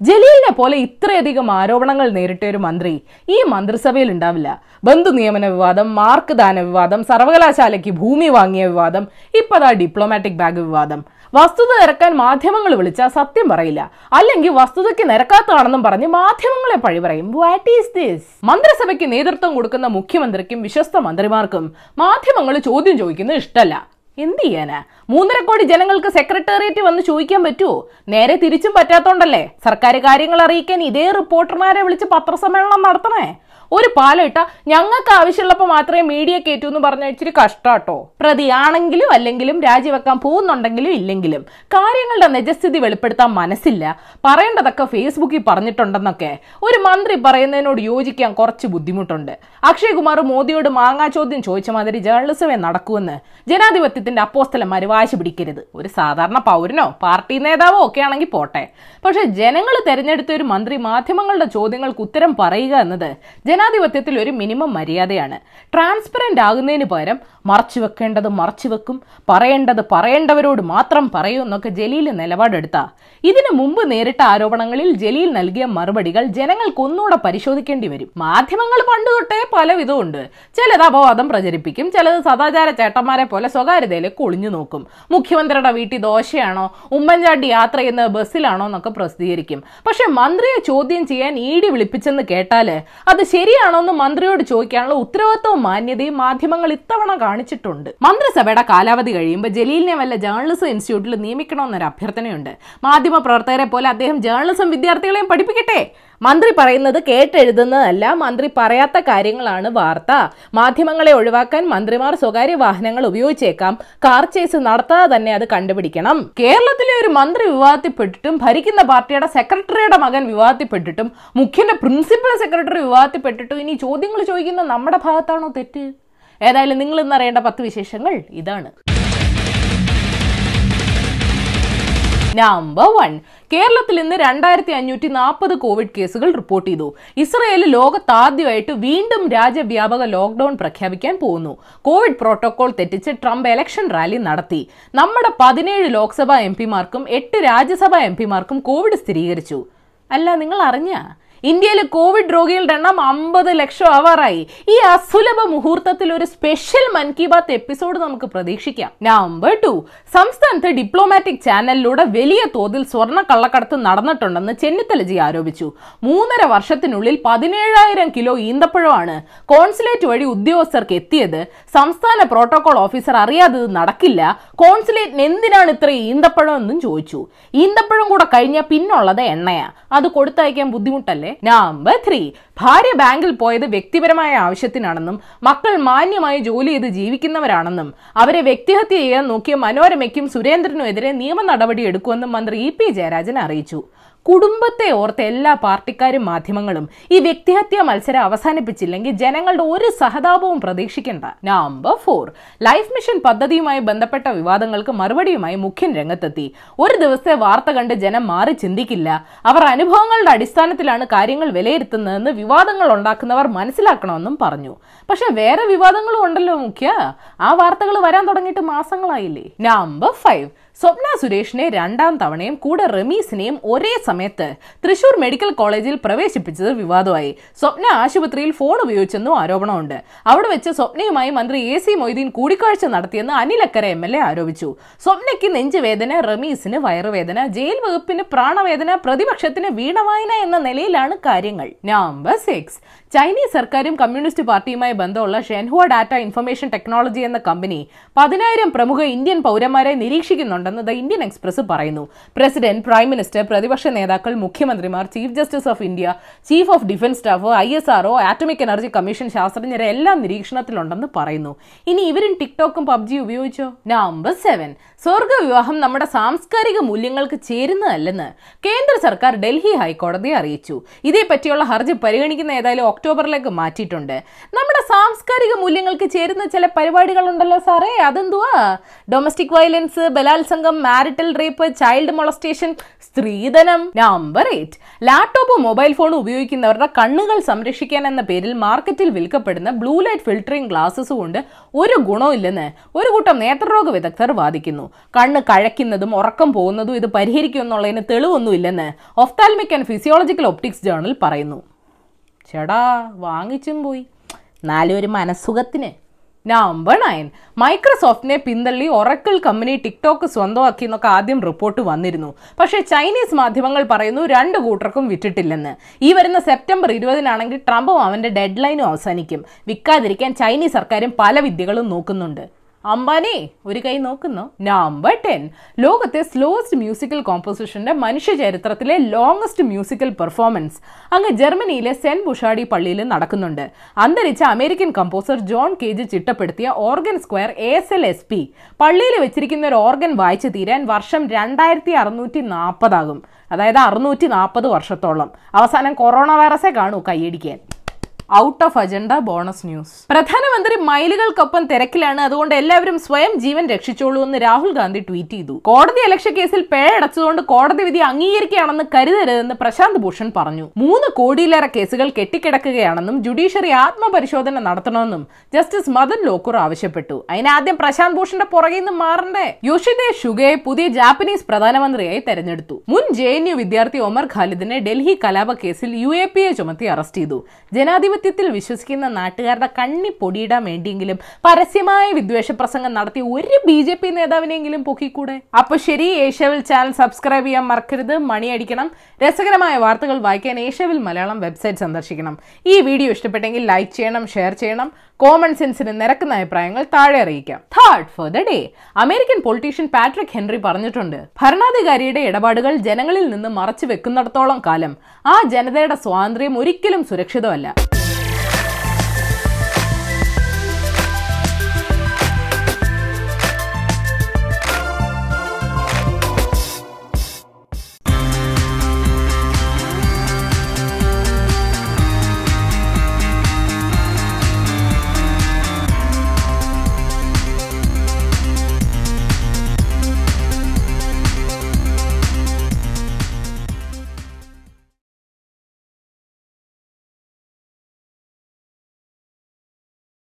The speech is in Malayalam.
ജലീലിനെ പോലെ ഇത്രയധികം ആരോപണങ്ങൾ നേരിട്ട ഒരു മന്ത്രി ഈ മന്ത്രിസഭയിൽ ഉണ്ടാവില്ല. ബന്ധു നിയമന വിവാദം മാർക്ക് ദാന വിവാദം സർവകലാശാലയ്ക്ക് ഭൂമി വാങ്ങിയ വിവാദം ഇപ്പതാ ഡിപ്ലോമാറ്റിക് ബാഗ് വിവാദം. വസ്തുത നിരക്കാൻ മാധ്യമങ്ങൾ വിളിച്ചാൽ സത്യം പറയില്ല. അല്ലെങ്കിൽ വസ്തുതയ്ക്ക് നിരക്കാത്തതാണെന്നും പറഞ്ഞ് മാധ്യമങ്ങളെ പഴി പറയും. വാട്ട് ഈസ് ദിസ് മന്ത്രിസഭയ്ക്ക് നേതൃത്വം കൊടുക്കുന്ന മുഖ്യമന്ത്രിക്കും വിശ്വസ്ത മന്ത്രിമാർക്കും മാധ്യമങ്ങൾ ചോദ്യം ചോദിക്കുന്നത് ഇഷ്ടമല്ല എന്ത് ചെയ്യാനാ? മൂന്നര കോടി ജനങ്ങൾക്ക് സെക്രട്ടേറിയറ്റ് വന്ന് ചോദിക്കാൻ പറ്റുമോ നേരെ തിരിച്ചും പറ്റാത്തോണ്ടല്ലേ? സർക്കാർ കാര്യങ്ങൾ അറിയിക്കാൻ ഇതേ റിപ്പോർട്ടർമാരെ വിളിച്ച് പത്രസമ്മേളനം നടത്തണേ? ഒരു പാലം ഇട്ട ഞങ്ങൾക്ക് ആവശ്യമുള്ളപ്പോൾ മാത്രമേ മീഡിയ കയറ്റൂ എന്ന് പറഞ്ഞ ഇച്ചിരി കഷ്ടാട്ടോ. പ്രതിയാണെങ്കിലും അല്ലെങ്കിലും രാജിവെക്കാൻ പോകുന്നുണ്ടെങ്കിലും ഇല്ലെങ്കിലും കാര്യങ്ങളുടെ നിജസ്ഥിതി വെളിപ്പെടുത്താൻ മനസ്സില്ല. പറയേണ്ടതൊക്കെ ഫേസ്ബുക്കിൽ പറഞ്ഞിട്ടുണ്ടെന്നൊക്കെ. ഒരു മന്ത്രി പറയുന്നതിനോട് യോജിക്കാൻ കുറച്ച് ബുദ്ധിമുട്ടുണ്ട്. അക്ഷയ് കുമാർ മോദിയോട് മാങ്ങാ ചോദ്യം ചോദിച്ച മാതിരി ജേർണലിസമേ നടക്കുമെന്ന് ജനാധിപത്യത്തിന്റെ അപ്പോസ്തലന്മാർ വാശി പിടിക്കരുത്. ഒരു സാധാരണ പൗരനോ പാർട്ടി നേതാവോ ഒക്കെ ആണെങ്കിൽ പോട്ടെ. പക്ഷെ ജനങ്ങൾ തെരഞ്ഞെടുത്ത ഒരു മന്ത്രി മാധ്യമങ്ങളുടെ ചോദ്യങ്ങൾക്ക് ഉത്തരം പറയുക എന്നത് ജനാധിപത്യത്തിൽ ഒരു മിനിമം മര്യാദയാണ്. ട്രാൻസ്പെറന്റ് ആകുന്നതിന് പകരം മറച്ചു വെക്കേണ്ടത് മറച്ചു വെക്കും പറയേണ്ടത് പറയേണ്ടവരോട് മാത്രം പറയൂ എന്നൊക്കെ ജലീൽ നിലപാടെടുത്ത. ഇതിനു മുമ്പ് നേരിട്ട ആരോപണങ്ങളിൽ ജലീൽ നൽകിയ മറുപടികൾ ജനങ്ങൾക്ക് ഒന്നുകൂടെ പരിശോധിക്കേണ്ടി വരും. മാധ്യമങ്ങൾ പണ്ട് തൊട്ടേ പല വിധമുണ്ട് ചിലത് അപവാദം പ്രചരിപ്പിക്കും ചിലത് സദാചാര ചേട്ടന്മാരെ പോലെ സ്വകാര്യതയിലേക്ക് ഒളിഞ്ഞു നോക്കും. മുഖ്യമന്ത്രിയുടെ വീട്ടിൽ ദോശയാണോ ഉമ്മൻചാണ്ടി യാത്ര ചെയ്യുന്ന ബസ്സിലാണോ എന്നൊക്കെ പ്രസിദ്ധീകരിക്കും. പക്ഷെ മന്ത്രിയെ ചോദ്യം ചെയ്യാൻ ഇ ഡി വിളിപ്പിച്ചെന്ന് കേട്ടാൽ അത് ശരിയാണോ എന്ന് മന്ത്രിയോട് ചോദിക്കാനുള്ള ഉത്തരവാദിത്വവും മാന്യതയും മാധ്യമങ്ങൾ ഇത്തവണ കാണിച്ചിട്ടുണ്ട്. മന്ത്രിസഭയുടെ കാലാവധി കഴിയുമ്പോൾ ജലീലിനെ വല്ല ജേർണലിസം ഇൻസ്റ്റിറ്റ്യൂട്ടിൽ നിയമിക്കണമെന്നൊരു അഭ്യർത്ഥനയുണ്ട് മാധ്യമ പ്രവർത്തകരെ പോലെ അദ്ദേഹം ജേർണലിസം വിദ്യാർത്ഥികളെയും പഠിപ്പിക്കട്ടെ? മന്ത്രി പറയുന്നത് കേട്ടെഴുതുന്നതല്ല മന്ത്രി പറയാത്ത കാര്യങ്ങളാണ് വാർത്ത. മാധ്യമങ്ങളെ ഒഴിവാക്കാൻ മന്ത്രിമാർ സ്വകാര്യ വാഹനങ്ങൾ ഉപയോഗിച്ചേക്കാം. കാർ ചേസ് നടത്താതെ തന്നെ അത് കണ്ടുപിടിക്കണം. കേരളത്തിലെ ഒരു മന്ത്രി വിവാദത്തിൽപ്പെട്ടിട്ടും ഭരിക്കുന്ന പാർട്ടിയുടെ സെക്രട്ടറിയുടെ മകൻ വിവാദത്തിൽപ്പെട്ടിട്ടും മുഖ്യന്റെ പ്രിൻസിപ്പൽ സെക്രട്ടറി വിവാദത്തിൽപ്പെട്ടിട്ടും ഇനി ചോദ്യങ്ങൾ ചോദിക്കുന്ന നമ്മുടെ ഭാഗത്താണോ തെറ്റ്? ഏതായാലും നിങ്ങൾ ഇന്നറിയേണ്ട പത്ത് വിശേഷങ്ങൾ ഇതാണ്. നമ്പർ വൺ കേരളത്തിൽ ഇന്ന് രണ്ടായിരത്തി അഞ്ഞൂറ്റി നാൽപ്പത് കോവിഡ് കേസുകൾ റിപ്പോർട്ട് ചെയ്തു. ഇസ്രയേൽ ലോകത്താദ്യമായിട്ട് വീണ്ടും രാജ്യവ്യാപക ലോക്ക്ഡൌൺ പ്രഖ്യാപിക്കാൻ പോകുന്നു. കോവിഡ് പ്രോട്ടോകോൾ തെറ്റിച്ച് ട്രംപ് എലക്ഷൻ റാലി നടത്തി. നമ്മുടെ പതിനേഴ് ലോക്സഭാ എം പിമാർക്കും എട്ട് രാജ്യസഭാ എം പിമാർക്കും കോവിഡ് സ്ഥിരീകരിച്ചു. അല്ല നിങ്ങൾ അറിഞ്ഞ? ഇന്ത്യയിൽ കോവിഡ് രോഗികളുടെ എണ്ണം അമ്പത് ലക്ഷം ആവാറായി. ഈ അസുലഭ മുഹൂർത്തത്തിൽ ഒരു സ്പെഷ്യൽ മൻ കി ബാത്ത് എപ്പിസോഡ് നമുക്ക് പ്രതീക്ഷിക്കാം. നമ്പർ ടു സംസ്ഥാനത്ത് ഡിപ്ലോമാറ്റിക് ചാനലിലൂടെ വലിയ തോതിൽ സ്വർണ കള്ളക്കടത്ത് നടന്നിട്ടുണ്ടെന്ന് ചെന്നിത്തലജി ആരോപിച്ചു. മൂന്നര വർഷത്തിനുള്ളിൽ പതിനേഴായിരം കിലോ ഈന്തപ്പഴമാണ് കോൺസുലേറ്റ് വഴി ഉദ്യോഗസ്ഥർക്ക് എത്തിയത്. സംസ്ഥാന പ്രോട്ടോകോൾ ഓഫീസർ അറിയാതെ നടക്കില്ല. കോൺസുലേറ്റിന് എന്തിനാണ് ഇത്ര ഈന്തപ്പഴം എന്നും ചോദിച്ചു. ഈന്തപ്പഴം കൂടെ കഴിഞ്ഞാൽ പിന്നുള്ളത് എണ്ണയാ. അത് കൊടുത്തയക്കാൻ ബുദ്ധിമുട്ടല്ലേ? നമ്പർ ത്രീ ഭാര്യ ബാങ്കിൽ പോയത് വ്യക്തിപരമായ ആവശ്യത്തിനാണെന്നും മക്കൾ മാന്യമായി ജോലി ചെയ്ത് ജീവിക്കുന്നവരാണെന്നും അവരെ വ്യക്തിഹത്യ ചെയ്യാൻ നോക്കിയ മനോരമയ്ക്കും സുരേന്ദ്രനും എതിരെ നിയമ നടപടി എടുക്കുമെന്നും മന്ത്രി ഇ പി ജയരാജൻ അറിയിച്ചു. കുടുംബത്തെ ഓർത്ത് എല്ലാ പാർട്ടിക്കാരും മാധ്യമങ്ങളും ഈ വ്യക്തിഹത്യ മത്സരം അവസാനിപ്പിച്ചില്ലെങ്കിൽ ജനങ്ങളുടെ ഒരു സഹതാപവും പ്രതീക്ഷിക്കേണ്ട. Number four. ലൈഫ് മിഷൻ പദ്ധതിയുമായി ബന്ധപ്പെട്ട വിവാദങ്ങൾക്ക് മറുപടിയുമായി മുഖ്യൻ രംഗത്തെത്തി. ഒരു ദിവസത്തെ വാർത്ത കണ്ട് ജനം മാറി ചിന്തിക്കില്ല. അവർ അനുഭവങ്ങളുടെ അടിസ്ഥാനത്തിലാണ് കാര്യങ്ങൾ വിലയിരുത്തുന്നതെന്ന് വിവാദങ്ങൾ ഉണ്ടാക്കുന്നവർ മനസ്സിലാക്കണമെന്നും പറഞ്ഞു. പക്ഷെ വേറെ വിവാദങ്ങളും ഉണ്ടല്ലോ മുഖ്യ. ആ വാർത്തകൾ വരാൻ തുടങ്ങിയിട്ട് മാസങ്ങളായില്ലേ? നമ്പർ ഫൈവ് സ്വപ്ന സുരേഷിനെ രണ്ടാം തവണയും കൂടെ റമീസിനെയും ഒരേ സമയത്ത് തൃശൂർ മെഡിക്കൽ കോളേജിൽ പ്രവേശിപ്പിച്ചത് വിവാദമായി. സ്വപ്ന ആശുപത്രിയിൽ ഫോൺ ഉപയോഗിച്ചെന്നും ആരോപണമുണ്ട്. അവിടെ വെച്ച് സ്വപ്നയുമായി മന്ത്രി എ സി മൊയ്തീൻ കൂടിക്കാഴ്ച നടത്തിയെന്ന് അനിലക്കര എം എൽ എ ആരോപിച്ചു. സ്വപ്നയ്ക്ക് നെഞ്ചുവേദന റമീസിന് വയറുവേദന ജയിൽ വകുപ്പിന് പ്രാണവേദന പ്രതിപക്ഷത്തിന് വീണവായന എന്ന നിലയിലാണ് കാര്യങ്ങൾ. Number six. ചൈനീസ് സർക്കാരും കമ്മ്യൂണിസ്റ്റ് പാർട്ടിയുമായി ബന്ധമുള്ള ഷെൻഹുവ ഡാറ്റ ഇൻഫർമേഷൻ ടെക്നോളജി എന്ന കമ്പനി പതിനായിരം പ്രമുഖ ഇന്ത്യൻ പൗരന്മാരെ നിരീക്ഷിക്കുന്നുണ്ടെന്ന് ദ ഇന്ത്യൻ എക്സ്പ്രസ് പറയുന്നു. പ്രസിഡന്റ് പ്രൈം മിനിസ്റ്റർ പ്രതിപക്ഷ നേതാക്കൾ മുഖ്യമന്ത്രിമാർ chief justice of India chief of defence staff I S R O atomic energy commission ശാസ്ത്രജ്ഞരെ എല്ലാം നിരീക്ഷണത്തിലുണ്ടെന്ന് പറയുന്നു. ഇനി ഇവരും ടിക്ടോക്കും പബ്ജി ഉപയോഗിച്ചോ? നമ്പർ സെവൻ സ്വർഗ വിവാഹം നമ്മുടെ സാംസ്കാരിക മൂല്യങ്ങൾക്ക് ചേരുന്നതല്ലെന്ന് കേന്ദ്ര സർക്കാർ ഡൽഹി ഹൈക്കോടതിയെ അറിയിച്ചു. ഇതേപ്പറ്റിയുള്ള ഹർജി പരിഗണിക്കുന്ന ഏതായാലും ഒക്ടോബറിലേക്ക് മാറ്റിയിട്ടുണ്ട്. നമ്മുടെ സാംസ്കാരിക മൂല്യങ്ങൾക്ക് ചേരുന്ന ചില പരിപാടികളുണ്ടല്ലോ സാറേ അതെന്തുവാ? ഡൊമസ്റ്റിക് വയലൻസ് ബലാത്സംഗം ബലാത്സംഗം മാരിറ്റൽ റേപ്പ് ചൈൽഡ് മൊളസ്റ്റേഷൻ സ്ത്രീധനം. Number eight. Laptop mobile phone ഉപയോഗിക്കുന്നവരുടെ കണ്ണുകൾ സംരക്ഷിക്കാൻ എന്ന പേരിൽ മാർക്കറ്റിൽ വിൽക്കപ്പെടുന്ന ബ്ലൂ ലൈറ്റ് ഫിൽറ്ററിംഗ് ഗ്ലാസസ് കൊണ്ട് ഒരു ഗുണമില്ലെന്ന് ഒരു കൂട്ടം നേത്രരോഗ വിദഗ്ധർ വാദിക്കുന്നു. കണ്ണ് കഴക്കുന്നതും ഉറക്കം പോകുന്നതും ഇത് പരിഹരിക്കും എന്നുള്ളതിന് തെളിവൊന്നുമില്ലെന്ന് ophthalmic and physiological optics journal പറയുന്നു. ചേടാ വാങ്ങിച്ചും പോയി. എന്നാലും ഒരു മനസ്സുഖത്തിന് നമ്പർ നയൻ മൈക്രോസോഫ്റ്റിനെ പിന്തള്ളി ഒറക്കിൾ കമ്പനി ടിക്ടോക്ക് സ്വന്തമാക്കി എന്നൊക്കെ ആദ്യം റിപ്പോർട്ട് വന്നിരുന്നു. പക്ഷേ ചൈനീസ് മാധ്യമങ്ങൾ പറയുന്നു രണ്ട് കൂട്ടർക്കും വിറ്റിട്ടില്ലെന്ന് ഈ വരുന്ന സെപ്റ്റംബർ ഇരുപതിനാണെങ്കിൽ ട്രംപും അവന്റെ ഡെഡ് ലൈനും അവസാനിക്കും. വിൽക്കാതിരിക്കാൻ ചൈനീസ് സർക്കാരും പല വിദ്യകളും നോക്കുന്നുണ്ട്. അംബാനി ഒരു കൈ നോക്കുന്നു. നമ്പർ ടെൻ ലോകത്തെ സ്ലോവസ്റ്റ് മ്യൂസിക്കൽ കോമ്പോസിഷന്റെ മനുഷ്യ ചരിത്രത്തിലെ ലോങ്സ്റ്റ് മ്യൂസിക്കൽ പെർഫോമൻസ് അങ്ങ് ജർമ്മനിയിലെ സെൻ ബുഷാഡി പള്ളിയിൽ നടക്കുന്നുണ്ട്. അന്തരിച്ച അമേരിക്കൻ കമ്പോസർ ജോൺ കേജ് ചിട്ടപ്പെടുത്തിയ organ square A S L S P. പള്ളിയിൽ വെച്ചിരിക്കുന്ന ഒരു ഓർഗൻ വായിച്ചു തീരാൻ വർഷം രണ്ടായിരത്തി അറുന്നൂറ്റി നാൽപ്പതാകും അതായത് അറുന്നൂറ്റി നാൽപ്പത് വർഷത്തോളം. അവസാനം കൊറോണ വൈറസേ കാണൂ കൈയടിക്കാൻ. Out of agenda bonus news. പ്രധാനമന്ത്രി മൈലുകൾക്കൊപ്പം തിരക്കിലാണ്. അതുകൊണ്ട് എല്ലാവരും സ്വയം ജീവൻ രക്ഷിച്ചോളൂ എന്ന് രാഹുൽ ഗാന്ധി ട്വീറ്റ് ചെയ്തു. കോടതി അലക്ഷ്യ കേസിൽ പിഴ അടച്ചതുകൊണ്ട് കോടതി വിധി അംഗീകരിക്കുകയാണെന്ന് കരുതരുതെന്ന് പ്രശാന്ത് ഭൂഷൺ പറഞ്ഞു. മൂന്ന് കോടിയിലേറെ കേസുകൾ കെട്ടിക്കിടക്കുകയാണെന്നും ജുഡീഷ്യറി ആത്മപരിശോധന നടത്തണമെന്നും ജസ്റ്റിസ് മദൻ ലോക്കൂർ ആവശ്യപ്പെട്ടു. അതിനാദ്യം പ്രശാന്ത് ഭൂഷന്റെ പുറകിൽ നിന്ന് മാറണ്ടേ? യോഷിദെ ഷുഗയെ പുതിയ ജാപ്പനീസ് പ്രധാനമന്ത്രിയായി തെരഞ്ഞെടുത്തു. മുൻ ജെ എൻ യു വിദ്യാർത്ഥി ഒമർ ഖാലിദിനെ ഡൽഹി കലാപ കേസിൽ യു എ പി എ ചുമത്തി അറസ്റ്റ് ചെയ്തു. ജനാധിപത്യ ജനാധിപത്യത്തിൽ വിശ്വസിക്കുന്ന നാട്ടുകാരുടെ കണ്ണി പൊടിയിടാൻ വേണ്ടിയെങ്കിലും പരസ്യമായ വിദ്വേഷ പ്രസംഗം നടത്തി ഒരു ബി ജെ പി നേതാവിനെങ്കിലും പൊക്കിക്കൂടെ? അപ്പൊ ശരി ഏഷ്യവിൽ ചാനൽ സബ്സ്ക്രൈബ് ചെയ്യാൻ മറക്കരുത് മണി അടിക്കണം. രസകരമായ വാർത്തകൾ വായിക്കാൻ ഏഷ്യവിൽ മലയാളം വെബ്സൈറ്റ് സന്ദർശിക്കണം. ഈ വീഡിയോ ഇഷ്ടപ്പെട്ടെങ്കിൽ ലൈക്ക് ചെയ്യണം ഷെയർ ചെയ്യണം. കോമൺ സെൻസിന് നിരക്കുന്ന അഭിപ്രായങ്ങൾ താഴെ അറിയിക്കാം. Third for the day American politician Patrick Henry പറഞ്ഞിട്ടുണ്ട് ഭരണാധികാരിയുടെ ഇടപാടുകൾ ജനങ്ങളിൽ നിന്ന് മറച്ചു വെക്കുന്നിടത്തോളം കാലം. ആ ജനതയുടെ സ്വാതന്ത്ര്യം ഒരിക്കലും സുരക്ഷിതമല്ല.